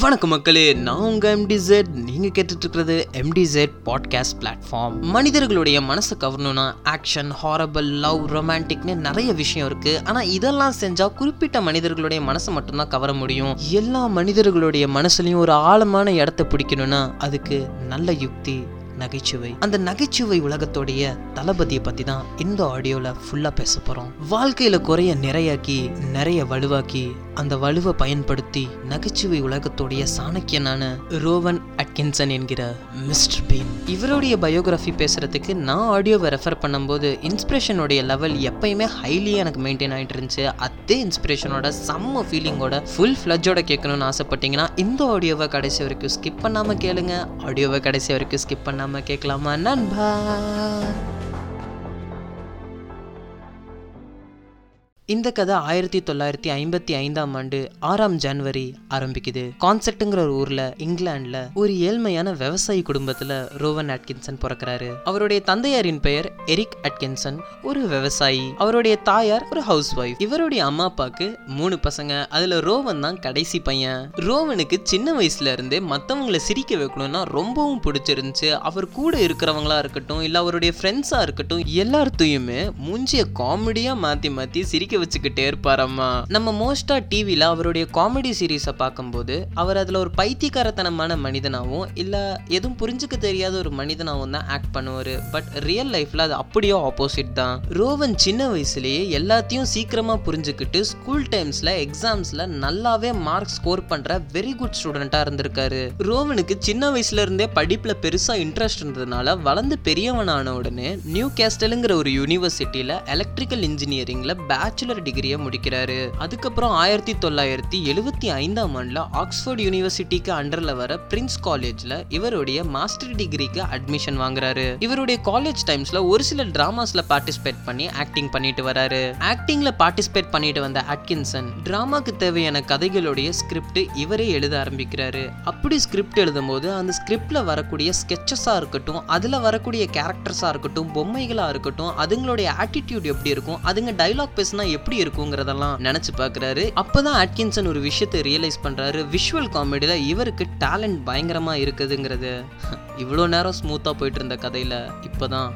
வணக்கம் மக்களே நான் உங்க எம்டிசெட் நீங்க கேட்டுட்டு இருக்கிறது எம்டிசெட் பாட்காஸ்ட் பிளாட்ஃபார்ம் மனிதர்களுடைய மனசை கவரணும்னா ஆக்ஷன் ஹாரபிள் லவ் ரொமான்டிக்னு நிறைய விஷயம் இருக்கு. ஆனா இதெல்லாம் செஞ்சா குறிப்பிட்ட மனிதர்களுடைய மனசை மட்டும்தான் கவர முடியும். எல்லா மனிதர்களுடைய மனசுலயும் ஒரு ஆழமான இடத்தை பிடிக்கணும்னா அதுக்கு நல்ல யுக்தி நகைச்சுவை. அந்த நகைச்சுவை உலகத்தோடைய தளபதியை பத்தி தான் இந்த ஆடியோல ஃபுல்லா பேச போறோம். வாழ்க்கையில குறைய நிறையாக்கி நிறைய வலுவாக்கி அந்த வலுவை பயன்படுத்தி நகைச்சுவை உலகத்துடைய சாணக்கியனான ரோவன் அட்கின்சன் என்கிற மிஸ்டர் பீன். இவருடைய பயோகிராஃபி பேசுறதுக்கு நான் ஆடியோவை ரெஃபர் பண்ணும்போது இன்ஸ்பிரேஷனுடைய லெவல் எப்பயுமே ஹைலி எனக்கு மெயின்டைன் ஆகிட்டு இருந்துச்சு. அதே இன்ஸ்பிரேஷனோட செம்ம ஃபீலிங்கோட ஃபுல் ஃப்ளட்ஜோட கேட்கணும்னு ஆசைப்பட்டீங்கன்னா இந்த ஆடியோவை கடைசி வரைக்கும் ஸ்கிப் பண்ணாமல் கேளுங்க. ஆடியோவை கடைசி வரைக்கும் ஸ்கிப் பண்ணாமல் கேட்கலாமா நண்பா? இந்த கதை ஆயிரத்தி தொள்ளாயிரத்தி ஐம்பத்தி ஐந்தாம் ஆண்டு ஆறாம் ஜனவரி ஆரம்பிக்குது. கான்செப்ட்ங்கிற ஒரு ஊர்ல இங்கிலாந்துல ஒரு ஏழ்மையான விவசாயி குடும்பத்துல ரோவன் அட்கின்சன் பிறக்கிறாரு. அவருடைய தந்தையாரின் பெயர் எரிக் அட்கின்சன் ஒரு விவசாயி. அவருடைய தாயார் ஒரு ஹவுஸ் ஒய்ஃப் இவருடைய அம்மா அப்பாக்கு மூணு பசங்க. அதுல ரோவன் தான் கடைசி பையன். ரோவனுக்கு சின்ன வயசுல இருந்தே மத்தவங்களை சிரிக்க வைக்கணும்னா ரொம்பவும் பிடிச்சிருந்துச்சு. அவர் கூட இருக்கிறவங்களா இருக்கட்டும் இல்ல அவருடைய ஃப்ரெண்ட்ஸா இருக்கட்டும் எல்லாத்தையுமே மூஞ்சிய காமெடியா மாத்தி மாத்தி சிரிக்க வச்சுக்கிட்டே இருப்பாரம்மா நம்ம மோஸ்டா டிவியில அவருடைய காமெடி சீரீஸை பார்க்கும்போது அவர் அதுல ஒரு பைத்தியக்காரத்தனமான மனிதனாகவும் இல்ல எதுவும் புரிஞ்சுக்க தெரியாத ஒரு மனிதனாகவும் தான் ஆக்ட் பண்ணுவார். பட் ரியல் லைஃப்ல அது அப்படியே ஆப்போசிட் தான். ரோவன் சின்ன வயசுலேயே எல்லாத்தையும் சீக்கிரமா புரிஞ்சுக்கிட்டு ஸ்கூல் டைம்ஸ்ல எக்ஸாம்ஸ்ல நல்லாவே மார்க் ஸ்கோர் பண்ற வெரி குட் ஸ்டூடெண்டா இருந்திருக்காரு. ரோவனுக்கு சின்ன வயசுல இருந்தே படிப்புல பெருசா இன்ட்ரெஸ்ட் இருந்ததுனால வளர்ந்து பெரியவனான உடனே நியூ கேஸ்டலுங்கிற ஒரு யூனிவர்சிட்டியில எலக்ட்ரிக்கல் இன்ஜினியரிங்ல பேச்சுலர் டிகிரியை முடிக்கிறாரு. அதுக்கப்புறம் ஆயிரத்தி தொள்ளாயிரத்தி எழுபத்தி ஐந்தாம் ஆண்டுல ஆக்ஸ்போர்ட் யூனிவர்சிட்டிக்கு அண்டர்ல வர பிரின்ஸ் காலேஜ்ல இவருடைய மாஸ்டர் டிகிரிக்கு அட்மிஷன் வாங்குறாரு. இவருடைய காலேஜ் டைம்ஸ்ல ஒரு சில டிராமாஸ்ல பார்ட்டிசிபேட் பண்ணி ஆக்டிங் பண்ணிட்டு வராரு. ஆக்டிங்ல பார்ட்டிசிபேட் பண்ணிட்டு வந்த அட்கின்சன் டிராமாக்கு தேவையான கதைகளுடைய ஸ்கிரிப்ட் இவரே எழுத ஆரம்பிக்கிறாரு. அப்படி ஸ்கிரிப்ட் எழுதும் போது அந்த ஸ்கிரிப்ட்ல வரக்கூடிய ஸ்கெச்சஸா இருக்கட்டும் அதுல வரக்கூடிய கேரக்டர்ஸா இருக்கட்டும் பொம்மைகளா இருக்கட்டும் அதுங்களுடைய ஆட்டிடியூட் எப்படி இருக்கும் அதுங்க டைலாக் பேசினா எப்படி இருக்குங்கிறதெல்லாம் நினைச்சு பார்க்குறாரு. அப்பதான் அட்கின்சன் ஒரு விஷயத்தை ரியலைஸ் பண்றாரு. விஷுவல் காமெடியில இவருக்கு டேலண்ட் பயங்கரமா இருக்குதுங்கிறது. இவ்வளோ நேரம் ஸ்மூத்தா போயிட்டு இருந்த கதையில இப்பதான்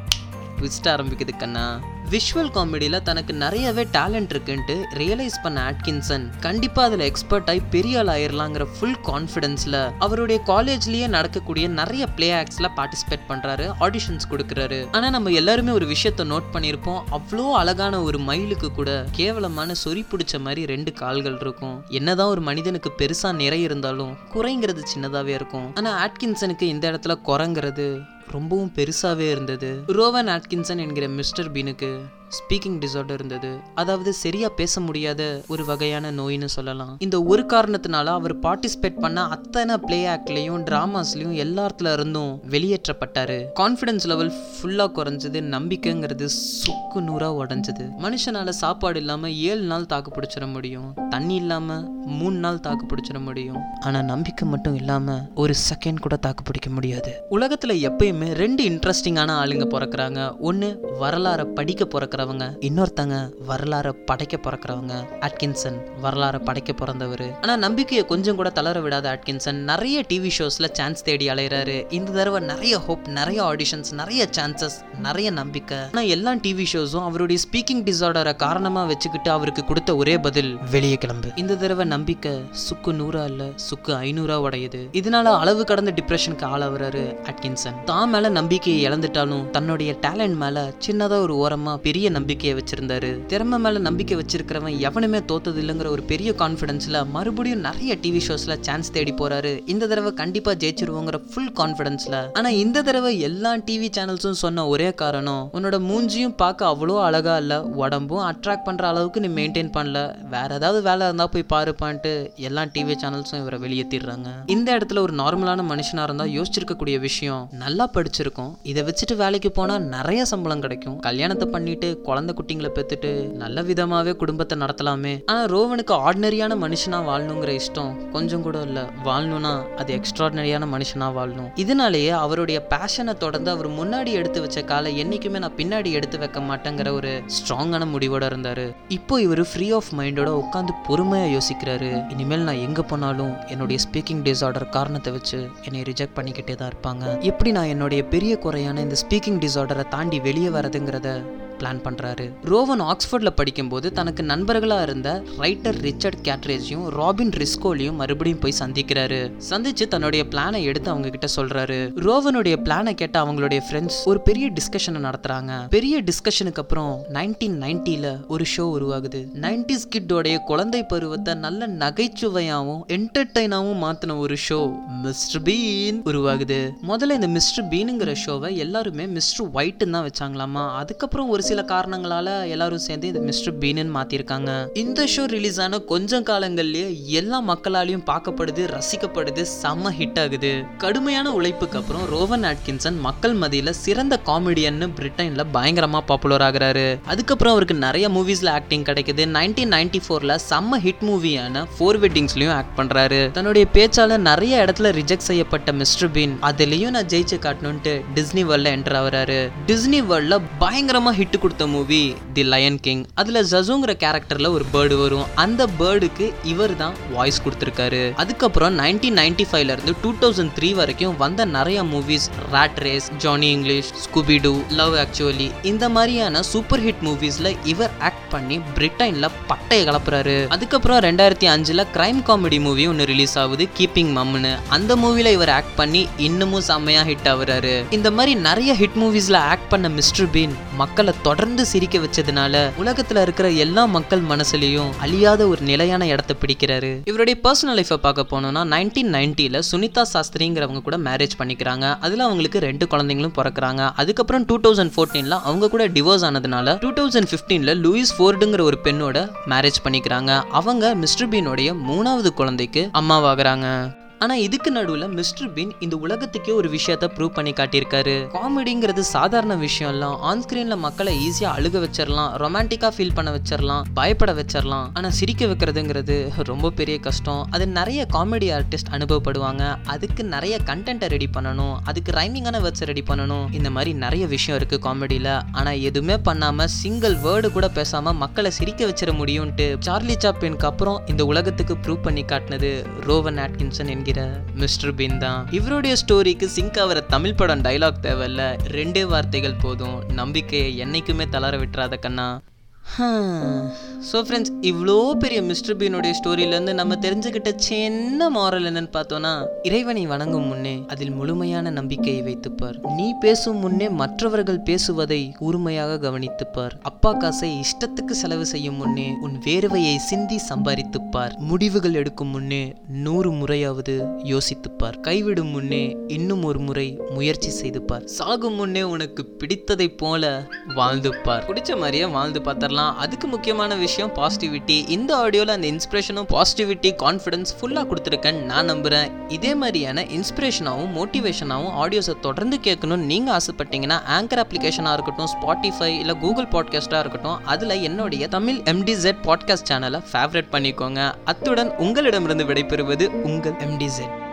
ட்விஸ்ட் ஆரம்பிக்குது கண்ணா. விஷுவல் காமெடியில் தனக்கு நிறையவே டேலண்ட் இருக்குன்ட்டு ரியலைஸ் பண்ண ஆட்கின்சன் கண்டிப்பாக அதில் எக்ஸ்பர்ட் ஆகி பெரிய ஆள் ஆயிரலாங்கிற ஃபுல் கான்ஃபிடென்ஸில் அவருடைய காலேஜ்லேயே நடக்கக்கூடிய நிறைய பிளே ஆக்ஸில் பார்ட்டிசிபேட் பண்ணுறாரு ஆடிஷன்ஸ் கொடுக்குறாரு. ஆனால் நம்ம எல்லாருமே ஒரு விஷயத்த நோட் பண்ணியிருப்போம் அவ்வளோ அழகான ஒரு மயிலுக்கு கூட கேவலமான சொறி பிடிச்ச மாதிரி ரெண்டு கால்கள் இருக்கும். என்னதான் ஒரு மனிதனுக்கு பெருசாக நிறை இருந்தாலும் குறைங்கிறது சின்னதாகவே இருக்கும். ஆனால் ஆட்கின்சனுக்கு இந்த இடத்துல குறைங்கிறது ரொம்பவும் பெருசாகவே இருந்தது. ரோவன் ஆட்கின்சன் என்கிற மிஸ்டர் பீனுக்கு ஸ்பீக்கிங் டிசார்டர் இருந்தது. அதாவது சரியா பேச முடியாத ஒரு வகையான நோயின்னு சொல்லலாம். இந்த ஒரு காரணத்தினால அவர் பார்ட்டிசிபேட் பண்ண அத்தனை பிளே ஆக்ட்லயும் டிராமாஸ்லயும் எல்லாத்துல இருந்தும் வெளியேற்றப்பட்டாரு. கான்ஃபிடன்ஸ் லெவல் ஃபுல்லா குறைஞ்சது நம்பிக்கைங்கிறது சுக்கு நூறா உடஞ்சது. மனுஷனால சாப்பாடு இல்லாம ஏழு நாள் தாக்கு பிடிச்சிட முடியும். தண்ணி இல்லாம மூணு நாள் தாக்கு பிடிச்சிட முடியும். ஆனா நம்பிக்கை மட்டும் இல்லாம ஒரு செகண்ட் கூட தாக்கு பிடிக்க முடியாது. உலகத்துல எப்பயுமே ரெண்டு இன்ட்ரெஸ்டிங்கான ஆளுங்க பிறக்கிறாங்க. ஒன்னு வரலாறை படிக்க பிறக்கிறவங்க இன்னொருத்தங்க வரலாறை படைக்க பிறக்கிறவங்க. அட்கின்சன் வரலாறை படைக்க பிறந்தவர். ஆனா நம்பிக்கையை கொஞ்சம் கூட தளர விடாத அட்கின்சன் நிறைய டிவி ஷோஸ்ல சான்ஸ் தேடி அலையிறாரு. இந்த தடவை நிறைய ஹோப் நிறைய ஆடிஷன்ஸ் நிறைய சான்சஸ் நிறைய நம்பிக்கை. ஆனா எல்லா டிவி ஷோஸும் அவருடைய ஸ்பீக்கிங் டிசார்டரை காரணமா வச்சுக்கிட்டு அவருக்கு கொடுத்த ஒரே பதில் வெளியே கிளம்பு. இந்த தடவை நம்பிக்கை சுக்கு நூறா இல்ல சுக்கு ஐநூறா உடையுது. இதனால அளவு கடந்த டிப்ரெஷனுக்கு ஆளாகிறாரு அட்கின்சன் தான் மேல நம்பிக்கையை இழந்துட்டாலும் தன்னுடைய டேலண்ட் மேல சின்னதா ஒரு ஓரமா பெரிய நம்பிக்கையை வச்சிருந்தாரு. திறமை மேல நம்பிக்கை வச்சிருக்கிறவன் எவனுமே தோத்தது இல்லைங்கிற ஒரு பெரிய கான்ஃபிடன்ஸ்ல மறுபடியும் நிறைய டிவி ஷோஸ்ல சான்ஸ் தேடி போறாரு. இந்த தடவை கண்டிப்பா ஜெயிச்சிருவோங்கிற ஃபுல் கான்ஃபிடன்ஸ்ல ஆனா இந்த தடவை எல்லா டிவி சேனல்ஸும் சொன்ன ஒரே காரணம். உன்னோட மூஞ்சியும் பார்க்க அவ்வளோ அழகா இல்லை. உடம்பும் அட்ராக்ட் பண்ணுற அளவுக்கு நீ மெயின்டைன் பண்ணல. வேற ஏதாவது வேலை இருந்தால் போய் பாருப்பான்ட்டு எல்லா டிவி சேனல்ஸும் இவரை வெளியேற்றிடுறாங்க இந்த இடத்துல ஒரு நார்மலான மனுஷனாக இருந்தால் யோசிச்சிருக்கக்கூடிய விஷயம் நல்லா படிச்சிருக்கோம். இதை வச்சுட்டு வேலைக்கு போனால் நிறைய சம்பளம் கிடைக்கும். கல்யாணத்தை பண்ணிட்டு குழந்தை குட்டிங்களை பெற்றுட்டு நல்ல விதமாகவே குடும்பத்தை நடத்தலாமே. ஆனால் ரோவனுக்கு ஆர்டினரியான மனுஷனாக வாழணுங்கிற இஷ்டம் கொஞ்சம் கூட இல்லை. வாழணும்னா அது எக்ஸ்ட்ராடினரியான மனுஷனாக வாழணும். இதனாலேயே அவருடைய பேஷனை தொடர்ந்து அவர் முன்னாடி எடுத்து வச்ச காலை என்னைக்குமே நான் பின்னாடி எடுத்து வைக்க மாட்டேங்கிற ஒரு ஸ்ட்ராங்கான முடிவோட இருந்தாரு. இப்போ இவர் ஃப்ரீ ஆஃப் மைண்டோட உட்காந்து பொறுமையா யோசிக்கிறாரு. இனிமேல் நான் எங்க போனாலும் என்னுடைய ஸ்பீக்கிங் டிஸார்டர் காரணத்தை வச்சு என்னை ரிஜெக்ட் பண்ணிக்கிட்டே தான் இருப்பாங்க. எப்படி நான் என்னுடைய பெரிய குறையான இந்த ஸ்பீக்கிங் டிஸார்டரை தாண்டி வெளியே வரதுங்கிறத பிளான் பண்றாரு. ரோவன் ஆக்ஸ்ஃபோர்டில் படிக்கும்போது தனக்கு நண்பர்களாக இருந்த ரைட்டர் ரிச்சர்ட் கேட்ரேஜையும் ராபின் ரிஸ்கோலையும் மறுபடியும் போய் சந்திக்கிறாரு. சந்திச்சு தன்னுடைய பிளானை எடுத்து அவங்க கிட்ட சொல்றாரு. ரோவனுடைய பிளானை கேட்ட அவங்களுடைய ஃப்ரெண்ட்ஸ் ஒரு பெரிய டிஸ்கஷனை நடத்துறாங்க. பெரிய டிஸ்கஷனுக்கு அப்புறம் நைன்டீன் நைன்டில ஒரு ஷோ உருவாகுது. நைன்டிஸ் கிட்டோடைய குழந்தை பருவத்தை நல்ல நகைச்சுவையாகவும் என்டர்டைனாகவும் மாத்தின ஒரு ஷோ மிஸ்டர் பீன் உருவாகுது. முதல்ல இந்த மிஸ்டர் பீனுங்கிற ஷோவை எல்லாருமே மிஸ்டர் ஒயிட்னு தான் வச்சாங்களாமா. அதுக்கப்புறம் ஒரு சில காரணங்களால எல்லாரும் சேர்ந்து இந்த மிஸ்டர் பீனன் மாத்திருக்காங்க. இந்த ஷோ ரிலீஸ் ஆன கொஞ்சம் காலங்கள்லயே எல்லா மக்களாலையும் பார்க்கப்படுது ரசிக்கப்படுது செம்ம ஹிட் ஆகுது. கடுமையான உழைப்புக்கு அப்புறம் ரோவன் ஆட்கின்சன் மக்கள் மதியில சிறந்த காமெடியன்னு பிரிட்டன்ல பயங்கரமா பாப்புலர் ஆகுறாரு. அதுக்கப்புறம் அவருக்கு நிறைய மூவிஸ்ல ஆக்டிங் கிடைக்குது. நைன்டீன் நைன்டி ஃபோர்ல செம்ம ஹிட் மூவியான ஃபோர் வெட்டிங்ஸ்லயும் ஆக்ட் பண்றாரு. தன்னுடைய பேச்சால நிறைய இடத்துல ரிஜெக்ட் செய்யப்பட்ட மிஸ்டர் பீன் அதுலயும் நான் ஜெயிச்சு காட்டணும்ட்டு டிஸ்னி வேர்ல்ட்ல என்டர் ஆகுறாரு. டிஸ்னி வேர்ல்ட்ல பயங்கரமா ஹிட் கொடுத்த மூவி தி லயன் கிங் அதுல ஜசுங்கிற கேரக்டர்ல ஒரு பேர்டு வரும். அந்த பேர்டுக்கு இவர் தான் வாய்ஸ் கொடுத்துருக்காரு. அதுக்கப்புறம் நைன்டீன் நைன்டி ஃபைவ்ல இருந்து டூ தௌசண்ட் த்ரீ வரைக்கும் வந்த நிறைய movies Rat Race Johnny English Scooby Doo Love Actually இந்த மாதிரியான சூப்பர் ஹிட் மூவிஸ்ல இவர் ஆக்ட் பண்ணி பிரிட்டன்ல பட்டையை கலப்புறாரு. அதுக்கப்புறம் ரெண்டாயிரத்தி அஞ்சில் கிரைம் காமெடி மூவி ஒன்று ரிலீஸ் ஆகுது கீப்பிங் மம்னு அந்த மூவியில் இவர் ஆக்ட் பண்ணி இன்னமும் செம்மையா ஹிட் ஆகுறாரு. இந்த மாதிரி நிறைய ஹிட் மூவிஸ்ல ஆக்ட் பண்ண மிஸ்டர் பீன் மக்களை தொடர்ந்து சிரிக்க வச்சதுனால உலகத்தில் இருக்கிற எல்லா மக்கள் மனசுலையும் அழியாத ஒரு நிலையான இடத்தை பிடிக்கிறாரு. இவருடைய பர்சனல் லைஃப்பை பார்க்க போனோம்னா நைன்டீன் நைன்டியில் சுனிதா சாஸ்திரிங்கிறவங்க கூட மேரேஜ் பண்ணிக்கிறாங்க. அதில் அவங்களுக்கு ரெண்டு குழந்தைங்களும் பிறக்கிறாங்க. அதுக்கப்புறம் டூ தௌசண்ட் ஃபோர்டீன்ல அவங்க கூட டிவோர்ஸ் ஆனதுனால டூ தௌசண்ட் ஃபிஃப்டீனில் லூயிஸ் ஃபோர்டுங்கிற ஒரு பெண்ணோட மேரேஜ் பண்ணிக்கிறாங்க. அவங்க மிஸ்டர் பீனோடைய மூணாவது குழந்தைக்கு அம்மாவாகிறாங்க. ஆனா இதுக்கு நடுவுல மிஸ்டர் பீன் இந்த உலகத்துக்கே ஒரு விஷயத்த ப்ரூவ் பண்ணி காட்டியிருக்காரு. காமெடிங்கிறது சாதாரண விஷயம் இல்ல ஆன் மக்களை ஈஸியா அழுக வச்சிடலாம் ரொமான்டிக்கா ஃபீல் பண்ண வச்சிடலாம் பயப்பட வச்சிடலாம் ஆனா சிரிக்க வைக்கிறதுங்கிறது ரொம்ப பெரிய கஷ்டம். அது நிறைய காமெடி ஆர்டிஸ்ட் அனுபவப்படுவாங்க. அதுக்கு நிறைய கண்டென்ட்டை ரெடி பண்ணணும். அதுக்கு ரைமிங்கான வேர்ட்ஸ் ரெடி பண்ணணும். இந்த மாதிரி நிறைய விஷயம் இருக்கு காமெடியில ஆனா எதுவுமே பண்ணாம சிங்கிள் வேர்டு கூட பேசாம மக்களை சிரிக்க வச்சிட முடியும்ட்டு சார்லி சாப்பின்க்கு அப்புறம் இந்த உலகத்துக்கு ப்ரூவ் பண்ணி காட்டினது ரோவன் ஆட்கின்சன் என்கிற மிஸ்டர் பின் தான் இவருடைய ஸ்டோரிக்கு சிங்க் ஆகிற தமிழ் படம் டைலாக் தேவையில்ல. ரெண்டே வார்த்தைகள் போதும். நம்பிக்கையை என்னைக்குமே தளர விட்டுறாத கண்ணா. ஸோ ஃப்ரெண்ட்ஸ் இவ்வளோ பெரிய மிஸ்டர் பீனுடைய ஸ்டோரியிலேருந்து நம்ம தெரிஞ்சுக்கிட்ட சின்ன மாரல் என்னன்னு பார்த்தோன்னா இறைவனை வணங்கும் முன்னே அதில் முழுமையான நம்பிக்கையை வைத்துப்பார். நீ பேசும் முன்னே மற்றவர்கள் பேசுவதை கூர்மையாக கவனித்துப்பார். அப்பா காசை இஷ்டத்துக்கு செலவு செய்யும் முன்னே உன் வேர்வையை சிந்தி சம்பாதித்துப்பார். முடிவுகள் எடுக்கும் முன்னே நூறு முறையாவது யோசித்துப்பார். கைவிடும் முன்னே இன்னும் ஒரு முறை முயற்சி செய்துப்பார். சாகும் முன்னே உனக்கு பிடித்ததைப் போல வாழ்ந்துப்பார். பிடிச்ச மாதிரியே வாழ்ந்து பார்த்தார் வரலாம் அதுக்கு முக்கியமான விஷயம் பாசிட்டிவிட்டி இந்த ஆடியோவில் அந்த இன்ஸ்பிரேஷனும் பாசிட்டிவிட்டி கான்ஃபிடன்ஸ் ஃபுல்லாக கொடுத்துருக்கேன் நான் நம்புகிறேன் இதே மாதிரியான இன்ஸ்பிரேஷனாகவும் மோட்டிவேஷனாகவும் ஆடியோஸை தொடர்ந்து கேட்கணும்னு நீங்கள் ஆசைப்பட்டீங்கன்னா ஆங்கர் அப்ளிகேஷனாக இருக்கட்டும் ஸ்பாட்டிஃபை இல்லை கூகுள் பாட்காஸ்ட்டாக இருக்கட்டும் அதில் என்னுடைய தமிழ் எம்டிசெட் பாட்காஸ்ட் சேனலை ஃபேவரட் பண்ணிக்கோங்க. அத்துடன் உங்களிடமிருந்து விடைபெறுவது உங்கள் எம்டிசெட்